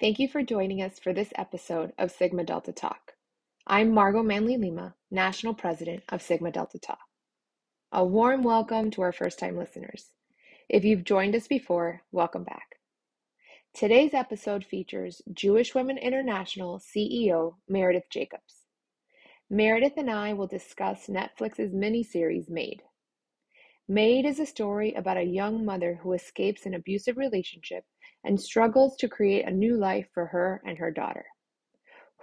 Thank you for joining us for this episode of Sigma Delta Tau. I'm Margot Manley Lima, National President of Sigma Delta Tau. A warm welcome to our first time listeners. If you've joined us before, welcome back. Today's episode features Jewish Women International CEO Meredith Jacobs. Meredith and I will discuss Netflix's miniseries Maid. Maid is a story about a young mother who escapes an abusive relationship and struggles to create a new life for her and her daughter.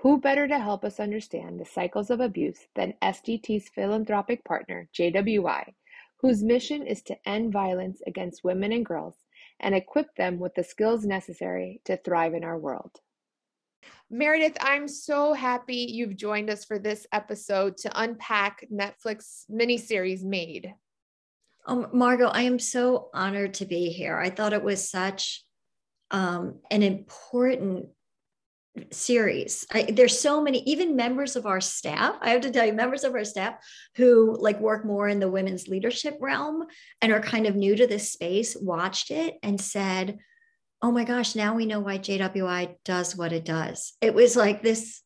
Who better to help us understand the cycles of abuse than SDT's philanthropic partner, JWI, whose mission is to end violence against women and girls and equip them with the skills necessary to thrive in our world. Meredith, I'm so happy you've joined us for this episode to unpack Netflix miniseries Maid. Um, Margot, I am so honored to be here. I thought it was such um, an important series. I, there's so many, even members of our staff. I have to tell you, members of our staff who like work more in the women's leadership realm and are kind of new to this space watched it and said, "Oh my gosh, now we know why JWI does what it does." It was like this.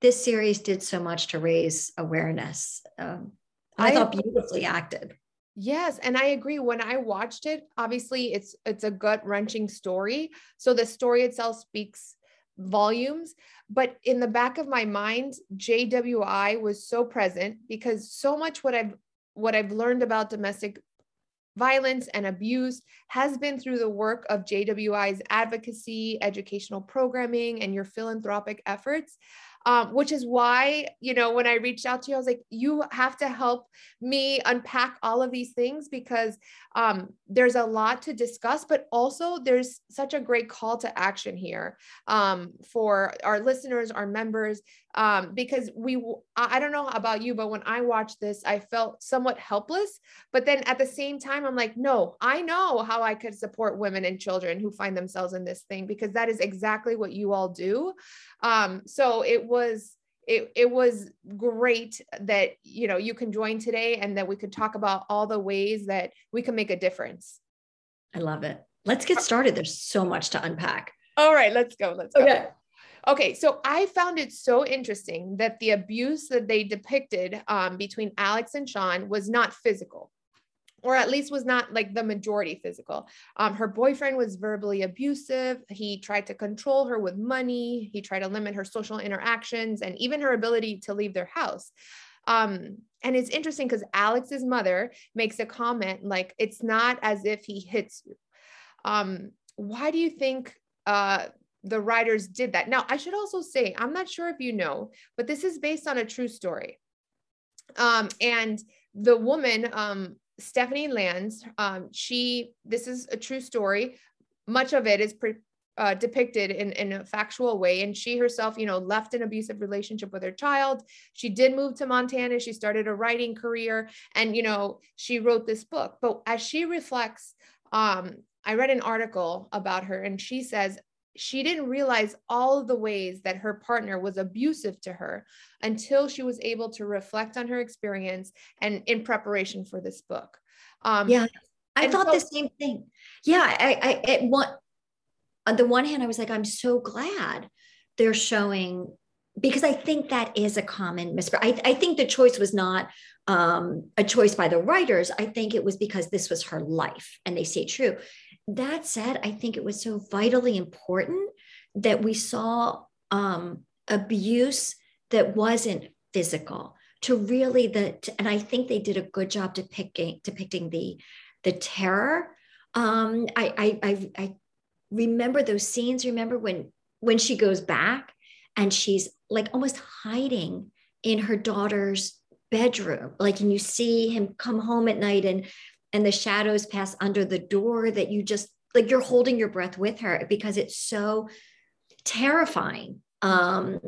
This series did so much to raise awareness. Um, I, I thought beautifully acted. Yes, and I agree. When I watched it, obviously it's it's a gut wrenching story. So the story itself speaks volumes, but in the back of my mind, JWI was so present because so much what I've what I've learned about domestic violence and abuse has been through the work of JWI's advocacy, educational programming, and your philanthropic efforts um, which is why, you know, when I reached out to you, I was like, you have to help me unpack all of these things because um, there's a lot to discuss, but also there's such a great call to action here um, for our listeners, our members, um, because we, I don't know about you, but when I watched this, I felt somewhat helpless. But then at the same time, I'm like, no, I know how I could support women and children who find themselves in this thing because that is exactly what you all do. Um, so it was it, it was great that you know you can join today and that we could talk about all the ways that we can make a difference. I love it. Let's get started. There's so much to unpack. All right let's go let's go. Okay Okay, so I found it so interesting that the abuse that they depicted um, between Alex and Sean was not physical or at least was not like the majority physical. Um, her boyfriend was verbally abusive. He tried to control her with money. He tried to limit her social interactions and even her ability to leave their house. Um, and it's interesting because Alex's mother makes a comment like, it's not as if he hits you. Um, why do you think uh, the writers did that? Now, I should also say, I'm not sure if you know, but this is based on a true story. Um, and the woman um, Stephanie Lands, um, she, this is a true story. Much of it is pre, uh, depicted in, in a factual way. And she herself, you know, left an abusive relationship with her child. She did move to Montana. She started a writing career and, you know, she wrote this book. But as she reflects, um, I read an article about her and she says, she didn't realize all the ways that her partner was abusive to her until she was able to reflect on her experience and in preparation for this book. Um, yeah, I thought so- the same thing. Yeah, I, I, at one, on the one hand, I was like, I'm so glad they're showing because I think that is a common misprint. I, I think the choice was not um, a choice by the writers. I think it was because this was her life and they say true that said, I think it was so vitally important that we saw um, abuse that wasn't physical to really the and I think they did a good job depicting depicting the the terror. Um, I, I I I remember those scenes. Remember when when she goes back and she's like almost hiding in her daughter's bedroom like and you see him come home at night and and the shadows pass under the door that you just like you're holding your breath with her because it's so terrifying um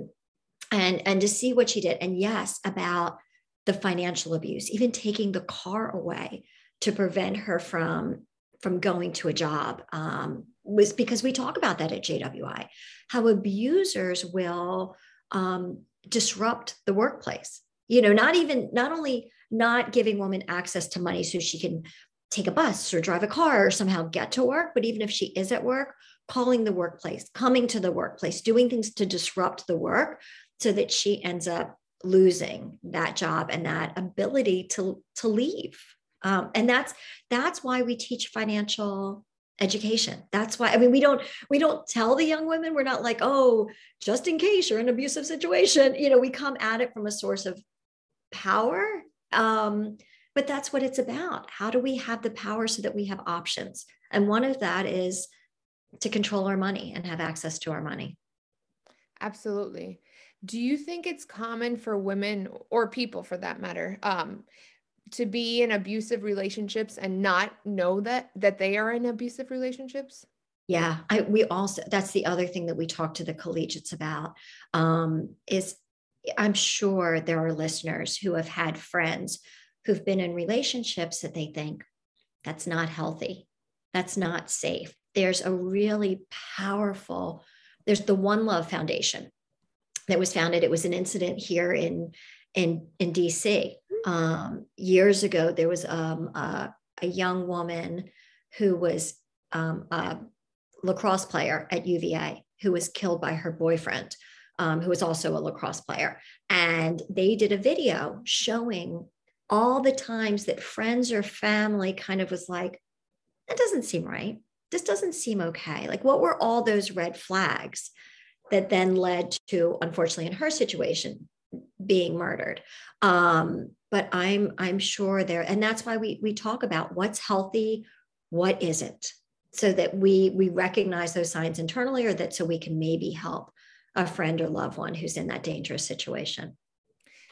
and and to see what she did and yes about the financial abuse even taking the car away to prevent her from from going to a job um, was because we talk about that at JWI, how abusers will um, disrupt the workplace. You know, not even not only not giving women access to money so she can take a bus or drive a car or somehow get to work. But even if she is at work, calling the workplace, coming to the workplace, doing things to disrupt the work so that she ends up losing that job and that ability to, to leave. Um, and that's that's why we teach financial education that's why i mean we don't we don't tell the young women we're not like oh just in case you're in an abusive situation you know we come at it from a source of power um, but that's what it's about. How do we have the power so that we have options? And one of that is to control our money and have access to our money. Absolutely. Do you think it's common for women or people for that matter um, to be in abusive relationships and not know that that they are in abusive relationships? Yeah I, we also that's the other thing that we talk to the collegiates about um, is i'm sure there are listeners who have had friends who've been in relationships that they think that's not healthy. That's not safe. There's a really powerful there's the one love foundation that was founded. It was an incident here in in in dc um, years ago, there was um, a, a, young woman who was um, a lacrosse player at UVA who was killed by her boyfriend, um, who was also a lacrosse player. And they did a video showing all the times that friends or family kind of was like, that doesn't seem right. This doesn't seem okay. Like, what were all those red flags that then led to, unfortunately, in her situation, being murdered? Um, but i'm i'm sure there and that's why we we talk about what's healthy what isn't so that we we recognize those signs internally or that so we can maybe help a friend or loved one who's in that dangerous situation.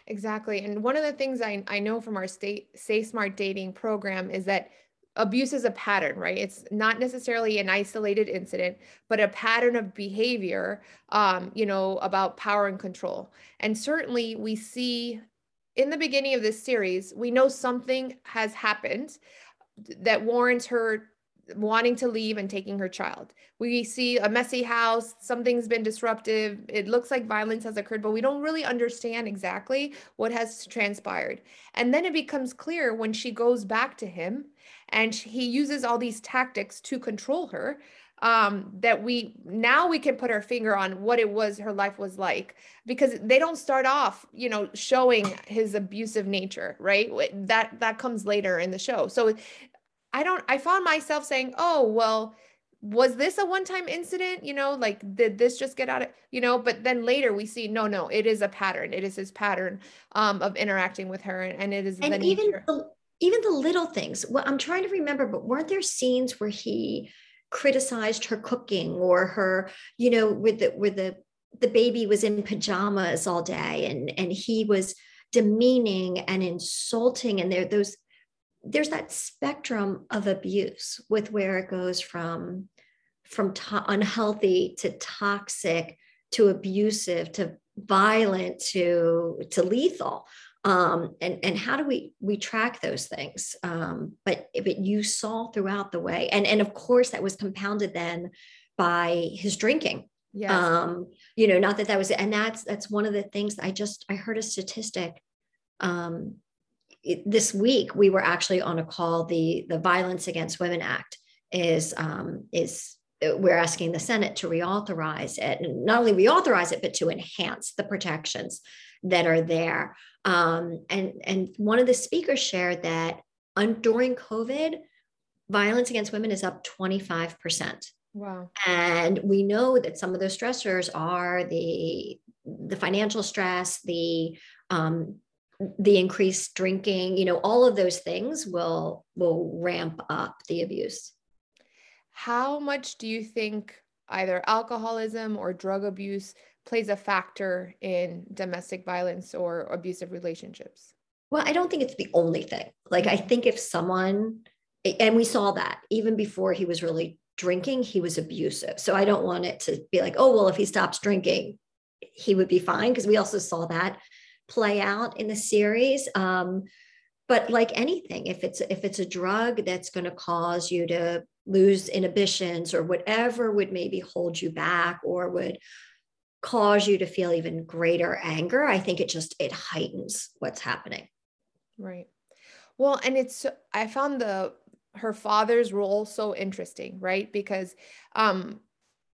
Exactly. And one of the things i, I know from our state stay smart dating program is that abuse is a pattern right? It's not necessarily an isolated incident but a pattern of behavior um, you know about power and control. And certainly we see in the beginning of this series, we know something has happened that warrants her wanting to leave and taking her child. We see a messy house, something's been disruptive. It looks like violence has occurred, but we don't really understand exactly what has transpired. And then it becomes clear when she goes back to him and he uses all these tactics to control her um, that we now we can put our finger on what it was her life was like because they don't start off you know showing his abusive nature right that that comes later in the show so i don't i found myself saying oh well was this a one-time incident? You know like did this just get out of you know? But then later we see no no it is a pattern. It is his pattern um, of interacting with her and, and it is and even the, even the little things well i'm trying to remember but weren't there scenes where he criticized her cooking or her, you know, with the with the the baby was in pajamas all day and and he was demeaning and insulting and there those there's that spectrum of abuse with where it goes from from to- unhealthy to toxic to abusive to violent to to lethal. Um, and and how do we we track those things? Um, but but you saw throughout the way. And and of course that was compounded then by his drinking. Yeah um, you know not that that was and that's that's one of the things i just i heard a statistic um, it, this week we were actually on a call the the violence against women act is um, is uh, we're asking the senate to reauthorize it and not only reauthorize it but to enhance the protections that are there um, and, and one of the speakers shared that on, during COVID, violence against women is up 25%. Wow. And we know that some of those stressors are the the financial stress, the um, the increased drinking, you know, all of those things will will ramp up the abuse. How much do you think either alcoholism or drug abuse plays a factor in domestic violence or abusive relationships? Well, I don't think it's the only thing. Like, I think if someone, and we saw that even before he was really drinking, he was abusive. So I don't want it to be like, oh, well, if he stops drinking, he would be fine. Because we also saw that play out in the series. Um, but like anything, if it's if it's a drug that's going to cause you to lose inhibitions or whatever would maybe hold you back or would cause you to feel even greater anger i think it just it heightens what's happening. Right. Well and it's i found the her father's role so interesting right? Because um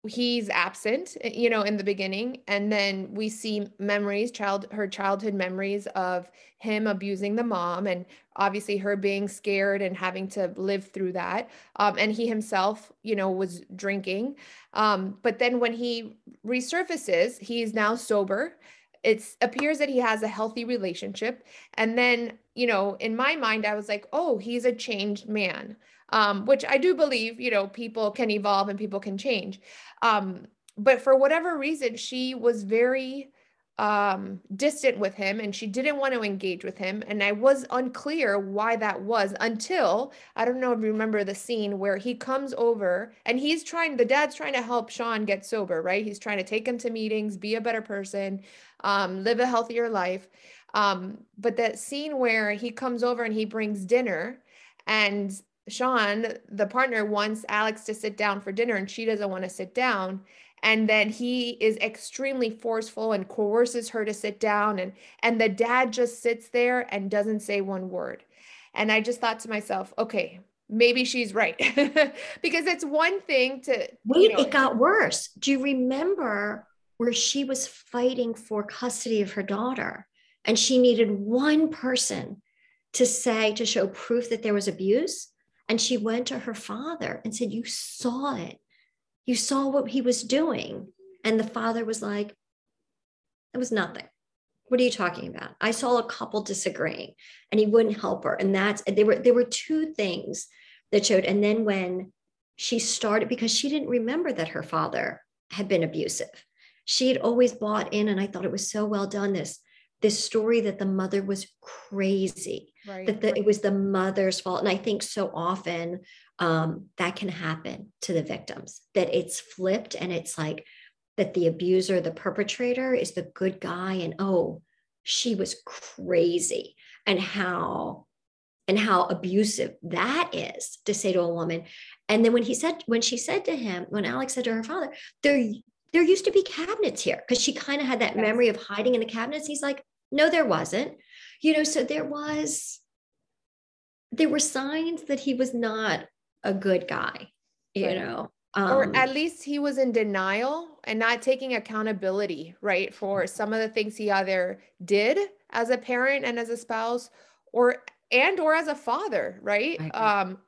he's absent you know in the beginning and then we see memories child her childhood memories of him abusing the mom and obviously her being scared and having to live through that um, and he himself you know was drinking um, but then when he resurfaces he's now sober. It appears that he has a healthy relationship and then you know in my mind i was like oh he's a changed man um, which I do believe, you know, people can evolve and people can change. Um, but for whatever reason, she was very um, distant with him and she didn't want to engage with him. And I was unclear why that was until I don't know if you remember the scene where he comes over and he's trying, the dad's trying to help Sean get sober, right? He's trying to take him to meetings, be a better person, um, live a healthier life. Um, but that scene where he comes over and he brings dinner and Sean, the partner, wants Alex to sit down for dinner and she doesn't want to sit down. And then he is extremely forceful and coerces her to sit down. And, and the dad just sits there and doesn't say one word. And I just thought to myself, okay, maybe she's right. because it's one thing to. Wait, you know, it got worse. Do you remember where she was fighting for custody of her daughter? And she needed one person to say, to show proof that there was abuse and she went to her father and said, You saw it. You saw what he was doing. And the father was like, It was nothing. What are you talking about? I saw a couple disagreeing and he wouldn't help her. And that's there were there were two things that showed. And then when she started, because she didn't remember that her father had been abusive. She had always bought in, and I thought it was so well done. This this story that the mother was crazy, right, that the, right. it was the mother's fault. And I think so often um, that can happen to the victims, that it's flipped and it's like that the abuser, the perpetrator is the good guy. And oh, she was crazy. And how and how abusive that is to say to a woman. And then when he said, when she said to him, when Alex said to her father, there there used to be cabinets here because she kind of had that yes. memory of hiding in the cabinets. He's like, no, there wasn't. You know, so there was, there were signs that he was not a good guy, you right. know. Um, or at least he was in denial and not taking accountability, right, for some of the things he either did as a parent and as a spouse, or and or as a father, right? Um,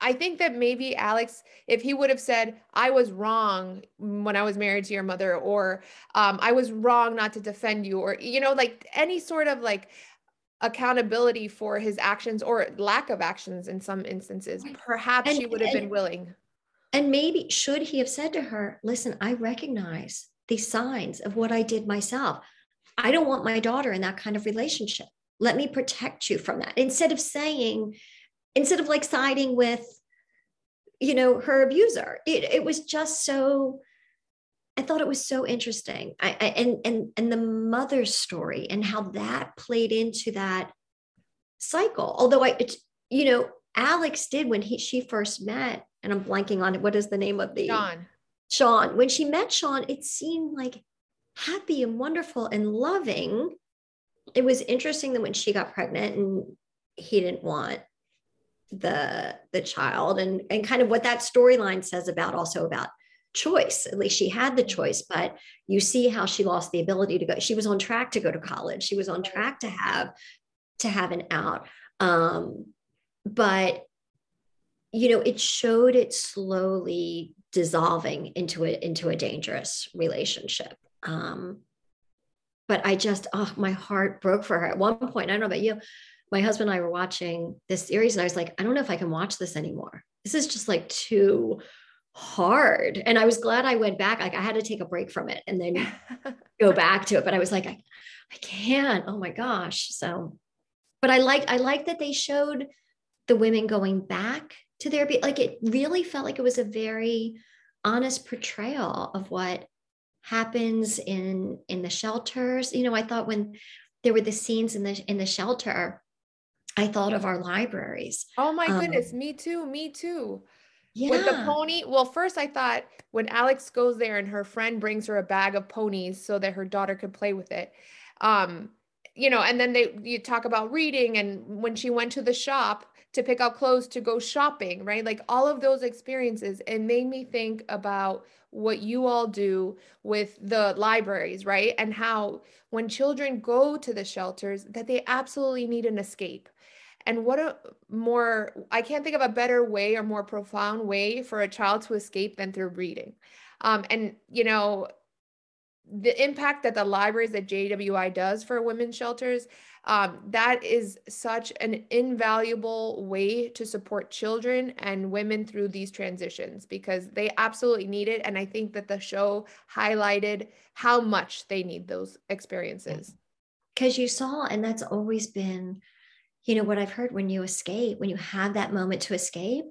I think that maybe Alex, if he would have said, I was wrong when I was married to your mother, or um, I was wrong not to defend you, or, you know, like any sort of like accountability for his actions or lack of actions in some instances, perhaps and, she would have and, been willing. And maybe should he have said to her, listen, I recognize the signs of what I did myself. I don't want my daughter in that kind of relationship. Let me protect you from that. Instead of saying, instead of like siding with you know her abuser. It, it was just so i thought it was so interesting. I, I, and and and the mother's story and how that played into that cycle. Although i it, you know alex did when he she first met and i'm blanking on it what is the name of the sean. Sean. When she met sean it seemed like happy and wonderful and loving. It was interesting that when she got pregnant and he didn't want the the child and and kind of what that storyline says about also about choice. At least she had the choice but you see how she lost the ability to go she was on track to go to college. She was on track to have to have an out. Um but you know it showed it slowly dissolving into a into a dangerous relationship. Um but i just oh my heart broke for her. At one point i don't know about you my husband and I were watching this series and I was like, I don't know if I can watch this anymore. This is just like too hard. And I was glad I went back. Like I had to take a break from it and then go back to it. But I was like, I, I can't. Oh my gosh. So, but I like I like that they showed the women going back to their like it really felt like it was a very honest portrayal of what happens in in the shelters. You know, I thought when there were the scenes in the in the shelter I thought of our libraries. Oh my um, goodness, me too, me too. Yeah. With the pony, well, first I thought when Alex goes there and her friend brings her a bag of ponies so that her daughter could play with it. Um, you know, and then they you talk about reading and when she went to the shop to pick out clothes, to go shopping, right? Like all of those experiences. It made me think about what you all do with the libraries, right? And how when children go to the shelters, that they absolutely need an escape. And what a more, I can't think of a better way or more profound way for a child to escape than through reading. Um, and, you know, the impact that the libraries at JWI does for women's shelters, um, that is such an invaluable way to support children and women through these transitions because they absolutely need it. And I think that the show highlighted how much they need those experiences. Because you saw, and that's always been, you know, what I've heard when you escape, when you have that moment to escape,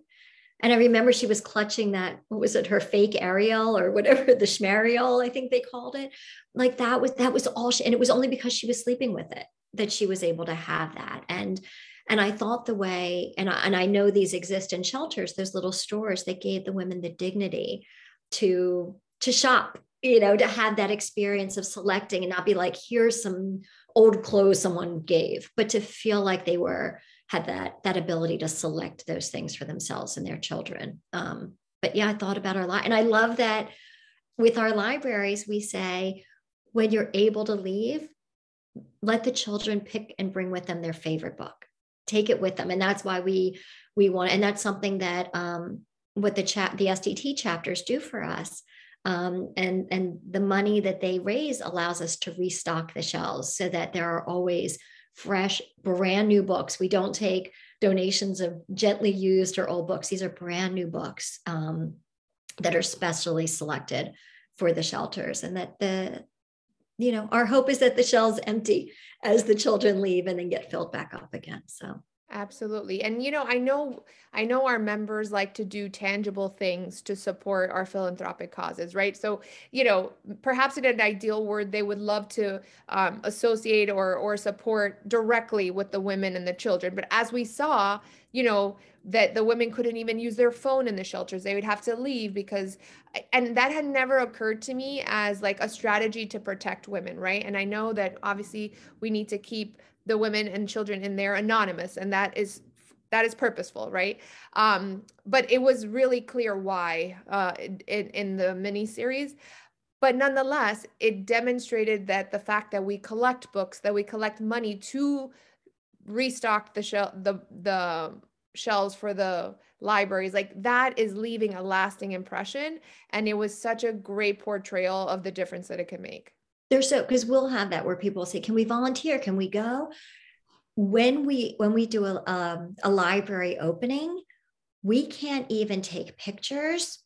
and I remember she was clutching that, what was it, her fake Ariel or whatever, the Schmariel, I think they called it. Like that was that was all she, and it was only because she was sleeping with it that she was able to have that. And and I thought the way, and I, and I know these exist in shelters, those little stores that gave the women the dignity to to shop, you know, to have that experience of selecting and not be like, here's some old clothes someone gave, but to feel like they were had that that ability to select those things for themselves and their children. Um, but yeah, I thought about our life, and I love that with our libraries we say when you're able to leave, let the children pick and bring with them their favorite book. Take it with them, and that's why we we want, and that's something that um, what the chat the SDT chapters do for us. Um, and and the money that they raise allows us to restock the shelves so that there are always fresh, brand new books. We don't take donations of gently used or old books. These are brand new books um, that are specially selected for the shelters, and that the you know our hope is that the shelves empty as the children leave and then get filled back up again. So Absolutely. And you know, I know I know our members like to do tangible things to support our philanthropic causes, right? So, you know, perhaps in an ideal world, they would love to um, associate or or support directly with the women and the children. But as we saw, you know, that the women couldn't even use their phone in the shelters. They would have to leave because and that had never occurred to me as like a strategy to protect women, right? And I know that obviously we need to keep the women and children in there anonymous and that is that is purposeful right? Um, but it was really clear why uh, in, in the mini series but nonetheless it demonstrated that the fact that we collect books that we collect money to restock the shell the the shelves for the libraries like that is leaving a lasting impression. And it was such a great portrayal of the difference that it can make there's so because we'll have that where people say can we volunteer? Can we go? When we when we do a, um, a library opening we can't even take pictures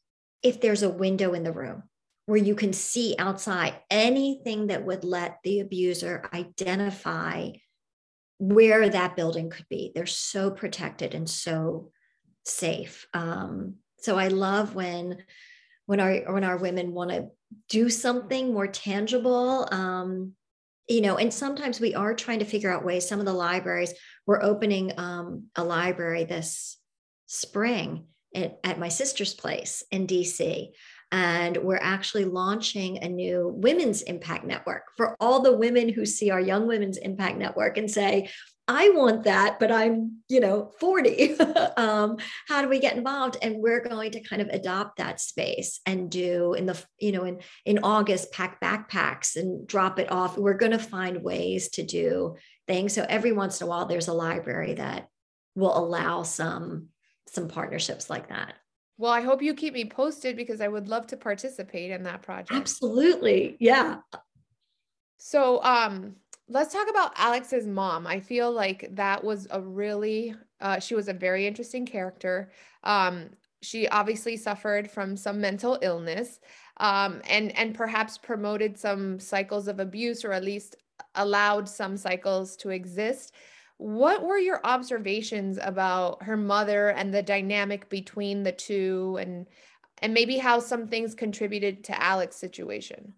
if there's a window in the room where you can see outside anything that would let the abuser identify where that building could be. They're so protected and so safe. Um, so i love when when our when our women want to do something more tangible um, you know and sometimes we are trying to figure out ways some of the libraries we're opening um, a library this spring at, at my sister's place in dc and we're actually launching a new women's impact network for all the women who see our young women's impact network and say I want that, but I'm, you know, 40. um, how do we get involved? And we're going to kind of adopt that space and do in the, you know, in, in August, pack backpacks and drop it off. We're going to find ways to do things. So every once in a while, there's a library that will allow some, some partnerships like that. Well, I hope you keep me posted because I would love to participate in that project. Absolutely. Yeah. So, um, let's talk about Alex's mom. I feel like that was a really, uh, she was a very interesting character. Um, she obviously suffered from some mental illness um, and and perhaps promoted some cycles of abuse or at least allowed some cycles to exist. What were your observations about her mother and the dynamic between the two and and maybe how some things contributed to Alex's situation?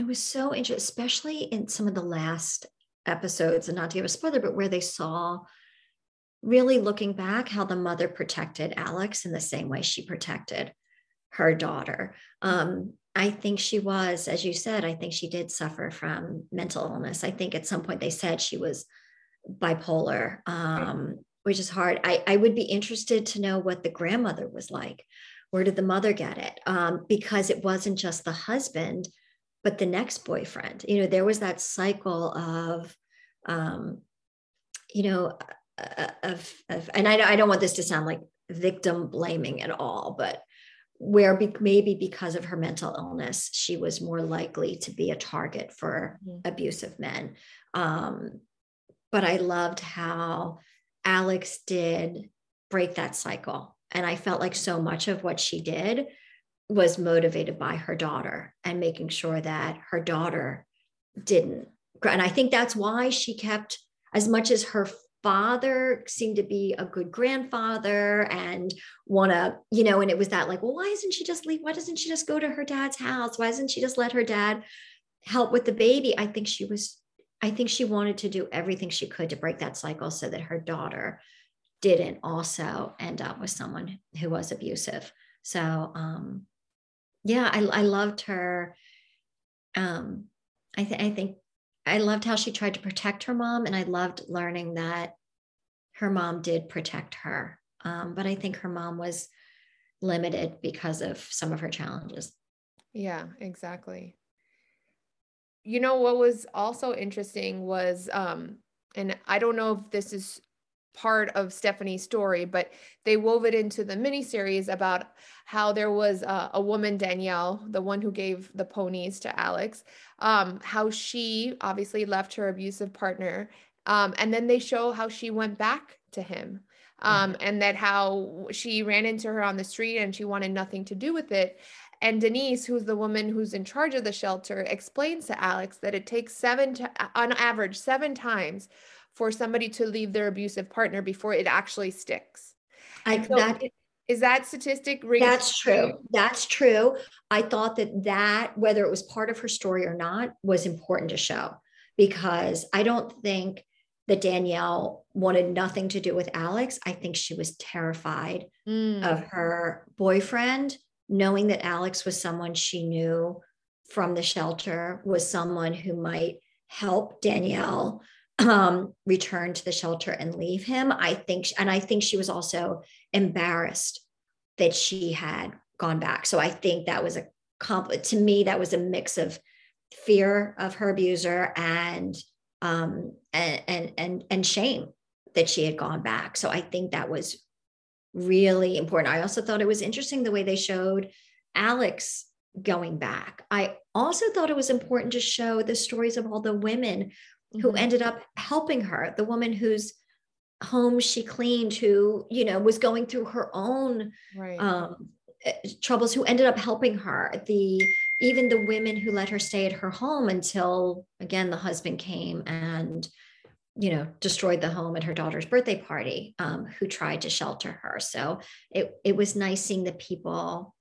It was so interesting, especially in some of the last episodes, and not to give a spoiler, but where they saw really looking back how the mother protected Alex in the same way she protected her daughter. Um, I think she was, as you said, I think she did suffer from mental illness. I think at some point they said she was bipolar. Um, which is hard. I, I would be interested to know what the grandmother was like. Where did the mother get it? Um, because it wasn't just the husband, but the next boyfriend. You know, there was that cycle of, um, you know, uh, of, of and I, I don't want this to sound like victim blaming at all, but where be, maybe because of her mental illness, she was more likely to be a target for mm-hmm. abusive men. Um, but I loved how Alex did break that cycle. And I felt like so much of what she did was motivated by her daughter and making sure that her daughter didn't. And I think that's why she kept, as much as her father seemed to be a good grandfather and want to, you know, and it was that like, well, why doesn't she just leave? Why doesn't she just go to her dad's house? Why doesn't she just let her dad help with the baby? I think she was, I think she wanted to do everything she could to break that cycle so that her daughter didn't also end up with someone who was abusive. So, um, yeah, I, I loved her. Um, I, I think I loved how she tried to protect her mom, and I loved learning that her mom did protect her. Um, but I think her mom was limited because of some of her challenges. Yeah, exactly. You know what was also interesting was, um, and I don't know if this is part of Stephanie's story, but they wove it into the miniseries about how there was a, a woman, Danielle, the one who gave the ponies to Alex, um, how she obviously left her abusive partner. Um, and then they show how she went back to him. Um, and that how she ran into her on the street and she wanted nothing to do with it. And Denise, who's the woman who's in charge of the shelter, explains to Alex that it takes seven, to, on average, seven times for somebody to leave their abusive partner before it actually sticks. I so that is that statistic That's true. That's true. I thought that that whether it was part of her story or not was important to show because I don't think that Danielle wanted nothing to do with Alex. I think she was terrified mm. of her boyfriend, knowing that Alex was someone she knew from the shelter, was someone who might help Danielle um, return to the shelter and leave him. I think, and I think she was also embarrassed that she had gone back. So I think that was a comp to me, that was a mix of fear of her abuser and um and and and, and shame that she had gone back. So I think that was really important. I also thought it was interesting the way they showed Alex going back. I also thought it was important to show the stories of all the women mm-hmm. who ended up helping her, the woman whose home she cleaned, who, you know, was going through her own right. um, eh, troubles, who ended up helping her. The even the women who let her stay at her home until again the husband came and you know destroyed the home at her daughter's birthday party um, who tried to shelter her so it, it was nice seeing the people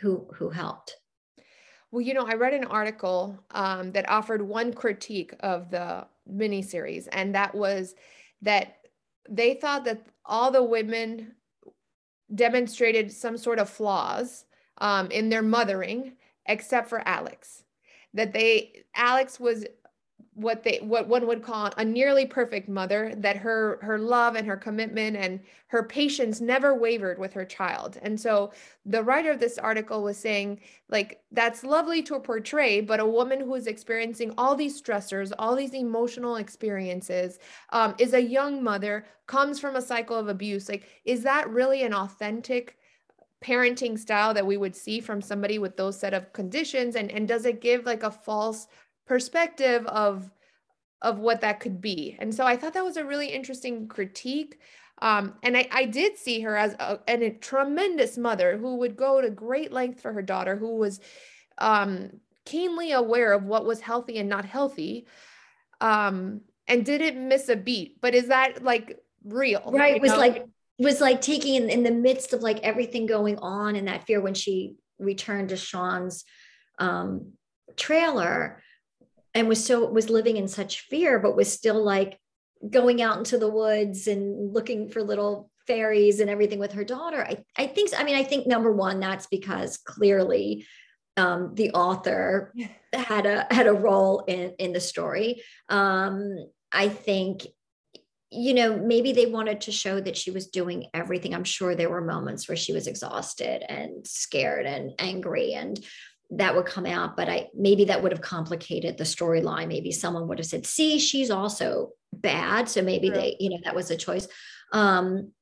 who who helped well, you know, I read an article um, that offered one critique of the miniseries, and that was that they thought that all the women demonstrated some sort of flaws um, in their mothering, except for Alex. That they, Alex was what they what one would call a nearly perfect mother that her her love and her commitment and her patience never wavered with her child. And so the writer of this article was saying like that's lovely to portray but a woman who is experiencing all these stressors all these emotional experiences um, is a young mother comes from a cycle of abuse. Like is that really an authentic parenting style that we would see from somebody with those set of conditions? And and does it give like a false perspective of of what that could be. And so I thought that was a really interesting critique. Um, and I, I did see her as a, and a tremendous mother who would go to great length for her daughter, who was um, keenly aware of what was healthy and not healthy, um, and didn't miss a beat. But is that like real? Right. It was know? like was like taking in, in the midst of like everything going on and that fear when she returned to Sean's um, trailer and was so was living in such fear but was still like going out into the woods and looking for little fairies and everything with her daughter. I, I think i mean i think number one that's because clearly um, the author had a had a role in in the story. Um, i think you know, maybe they wanted to show that she was doing everything. I'm sure there were moments where she was exhausted and scared and angry and that would come out, but I maybe that would have complicated the storyline. Maybe someone would have said, see, she's also bad. So maybe True. they, you know, that was a choice. Um,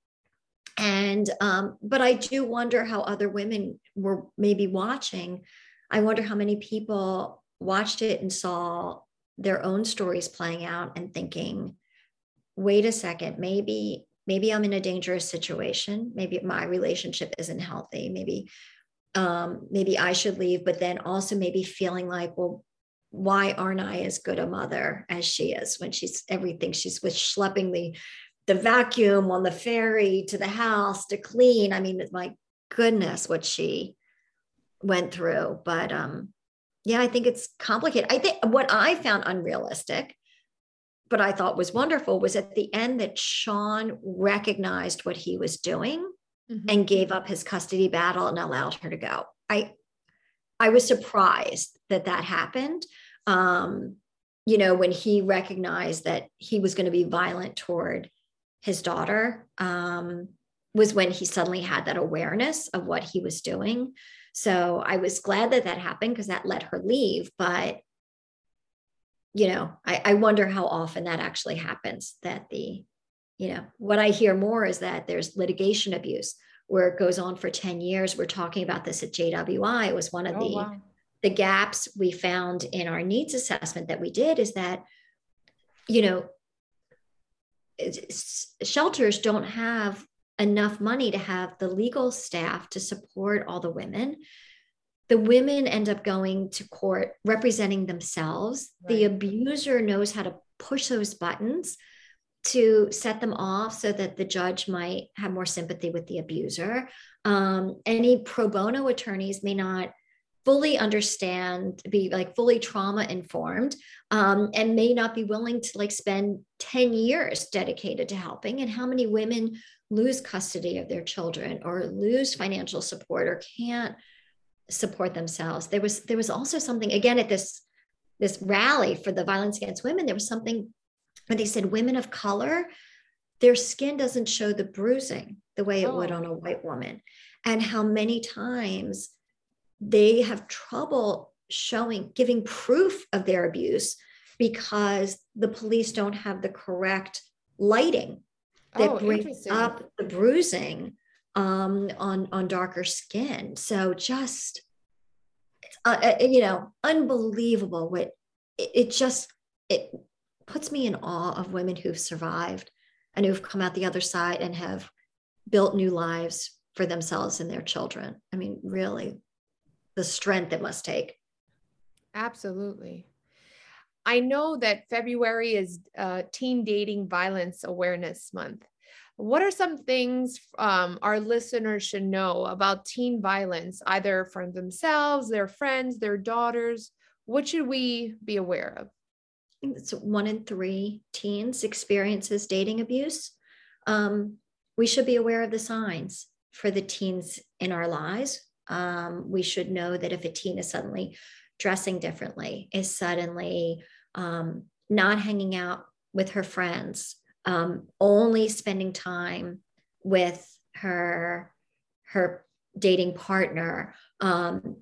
and um, but I do wonder how other women were maybe watching. I wonder how many people watched it and saw their own stories playing out and thinking, wait a second, maybe maybe I'm in a dangerous situation. Maybe my relationship isn't healthy. Maybe um, maybe I should leave, but then also maybe feeling like, well, why aren't I as good a mother as she is when she's everything she's with schlepping the the vacuum on the ferry to the house to clean. I mean, my goodness, what she went through. But um, yeah, I think it's complicated. I think what I found unrealistic, but I thought was wonderful, was at the end that Sean recognized what he was doing mm-hmm. and gave up his custody battle and allowed her to go. I I was surprised that that happened. Um, you know, when he recognized that he was going to be violent toward his daughter, um, was when he suddenly had that awareness of what he was doing. So I was glad that that happened because that let her leave. But, you know, I, I wonder how often that actually happens that the you know what i hear more is that there's litigation abuse where it goes on for 10 years. We're talking about this at jwi it was one of oh, the wow. the gaps we found in our needs assessment that we did is that you know shelters don't have enough money to have the legal staff to support all the women. The women end up going to court representing themselves. Right. the abuser knows how to push those buttons to set them off so that the judge might have more sympathy with the abuser. Um, any pro bono attorneys may not fully understand, be like fully trauma informed, um, and may not be willing to like spend 10 years dedicated to helping. And how many women lose custody of their children or lose financial support or can't support themselves? There was there was also something again at this this rally for the violence against women. There was something but they said women of color, their skin doesn't show the bruising the way it oh. would on a white woman. And how many times they have trouble showing, giving proof of their abuse because the police don't have the correct lighting that oh, brings up the bruising um, on on darker skin. So just uh, uh, you know, unbelievable. What it, it just it puts me in awe of women who've survived and who've come out the other side and have built new lives for themselves and their children. I mean, really, the strength it must take. Absolutely. I know that February is uh, Teen Dating Violence Awareness Month. What are some things um, our listeners should know about teen violence, either from themselves, their friends, their daughters? What should we be aware of? It's one in three teens experiences dating abuse. Um, we should be aware of the signs for the teens in our lives. Um, we should know that if a teen is suddenly dressing differently, is suddenly um, not hanging out with her friends, um, only spending time with her her dating partner, um,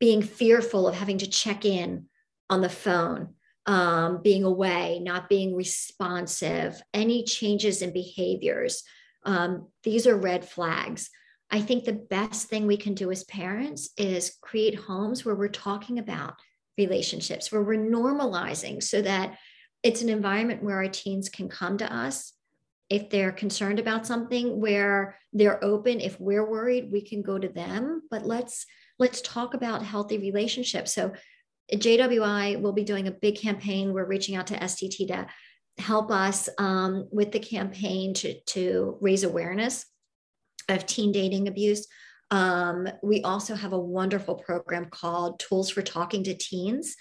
being fearful of having to check in on the phone um, being away, not being responsive, any changes in behaviors. Um, these are red flags. I think the best thing we can do as parents is create homes where we're talking about relationships, where we're normalizing so that it's an environment where our teens can come to us if they're concerned about something where they're open if we're worried we can go to them but let's let's talk about healthy relationships so JWI will be doing a big campaign. We're reaching out to SDT to help us um, with the campaign to, to raise awareness of teen dating abuse. Um, we also have a wonderful program called Tools for Talking to Teens,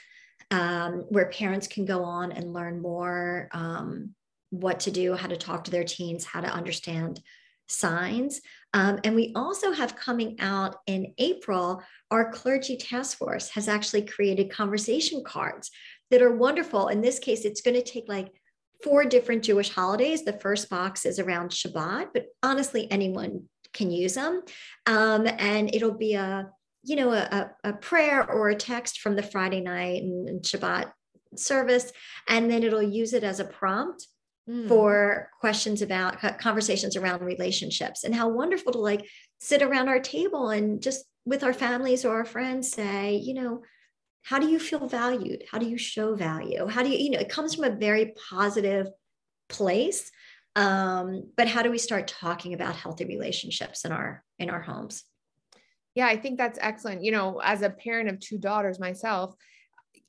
um, where parents can go on and learn more um, what to do, how to talk to their teens, how to understand signs. Um, and we also have coming out in April, our clergy task force has actually created conversation cards that are wonderful. In this case, it's going to take like four different Jewish holidays. The first box is around Shabbat, but honestly, anyone can use them. Um, and it'll be a, you know, a, a prayer or a text from the Friday night and, and Shabbat service. And then it'll use it as a prompt mm. for questions about conversations around relationships and how wonderful to like sit around our table and just with our families or our friends say, you know, how do you feel valued? How do you show value? How do you, you know, it comes from a very positive place. Um, but how do we start talking about healthy relationships in our in our homes? Yeah, I think that's excellent. You know, as a parent of two daughters myself,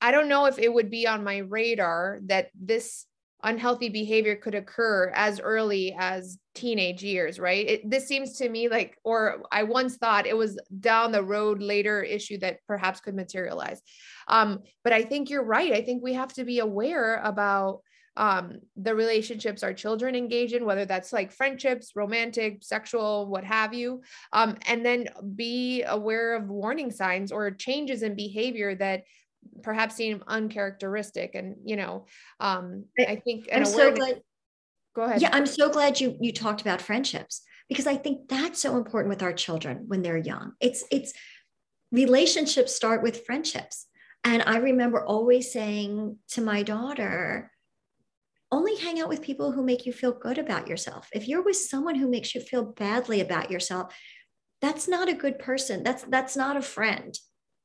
I don't know if it would be on my radar that this unhealthy behavior could occur as early as teenage years right? It, this seems to me like or i once thought it was down the road later issue that perhaps could materialize. Um, but i think you're right. I think we have to be aware about um, the relationships our children engage in whether that's like friendships romantic sexual what have you. Um, and then be aware of warning signs or changes in behavior that perhaps seem uncharacteristic and you know um i think i'm so glad go ahead. Yeah i'm so glad you you talked about friendships because i think that's so important with our children when they're young. It's it's relationships start with friendships. And i remember always saying to my daughter only hang out with people who make you feel good about yourself. If you're with someone who makes you feel badly about yourself that's not a good person. That's that's not a friend.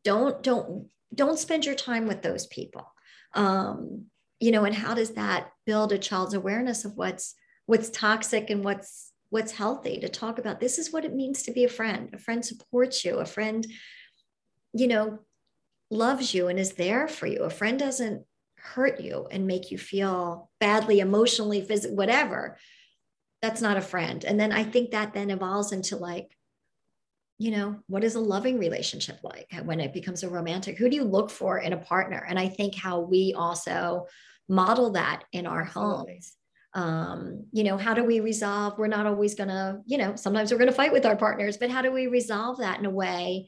Don't don't don't spend your time with those people. Um, you know and how does that build a child's awareness of what's what's toxic and what's what's healthy? To talk about this is what it means to be a friend. A friend supports you. A friend you know loves you and is there for you. A friend doesn't hurt you and make you feel badly emotionally physically whatever. That's not a friend. And then i think that then evolves into like you know, what is a loving relationship like when it becomes a romantic? Who do you look for in a partner? And I think how we also model that in our Absolutely. homes. Um, you know, how do we resolve? We're not always going to, you know, sometimes we're going to fight with our partners, but how do we resolve that in a way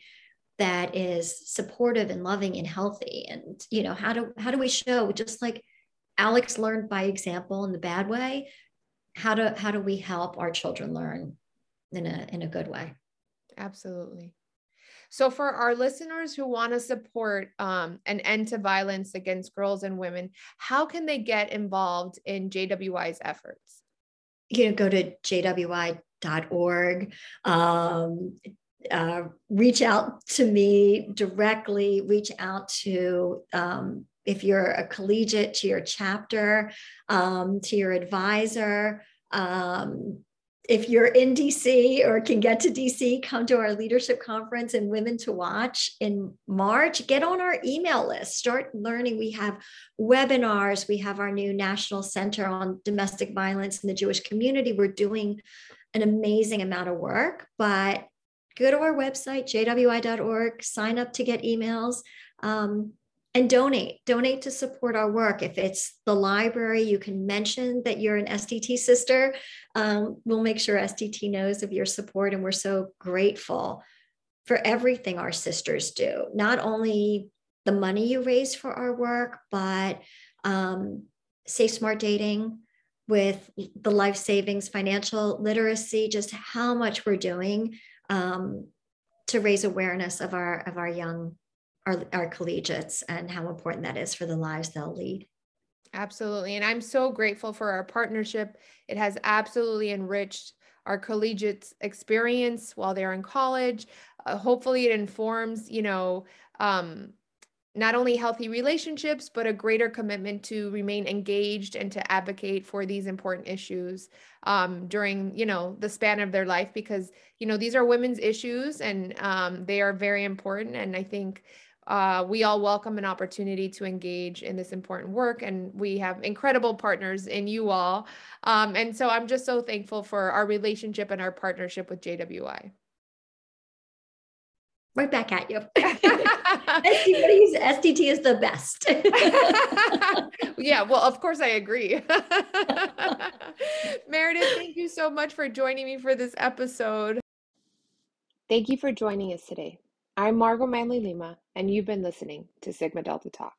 that is supportive and loving and healthy? And, you know, how do, how do we show just like Alex learned by example in the bad way? How do, how do we help our children learn in a, in a good way? Absolutely. So, for our listeners who want to support um, an end to violence against girls and women, how can they get involved in JWI's efforts? You know, go to jwi.org, um, uh, reach out to me directly, reach out to um, if you're a collegiate, to your chapter, um, to your advisor. Um, if you're in DC or can get to DC, come to our leadership conference and Women to Watch in March. Get on our email list, start learning. We have webinars, we have our new National Center on Domestic Violence in the Jewish Community. We're doing an amazing amount of work, but go to our website, jwi.org, sign up to get emails. Um, and donate donate to support our work. If it's the library you can mention that you're an sdt sister. Um, we'll make sure sdt knows of your support and we're so grateful for everything our sisters do. Not only the money you raise for our work but um, safe smart dating with the life savings financial literacy just how much we're doing um, to raise awareness of our of our young our, our collegiates and how important that is for the lives they'll lead. Absolutely. And I'm so grateful for our partnership. It has absolutely enriched our collegiates experience while they're in college. Uh, hopefully it informs, you know, um, not only healthy relationships, but a greater commitment to remain engaged and to advocate for these important issues um, during, you know, the span of their life, because, you know, these are women's issues and um, they are very important. And I think uh, we all welcome an opportunity to engage in this important work, and we have incredible partners in you all. Um, and so I'm just so thankful for our relationship and our partnership with JWI. Right back at you. SDT, SDT is the best. yeah, well, of course I agree. Meredith, thank you so much for joining me for this episode. Thank you for joining us today. I'm Margot Manley Lima, and you've been listening to Sigma Delta Talk.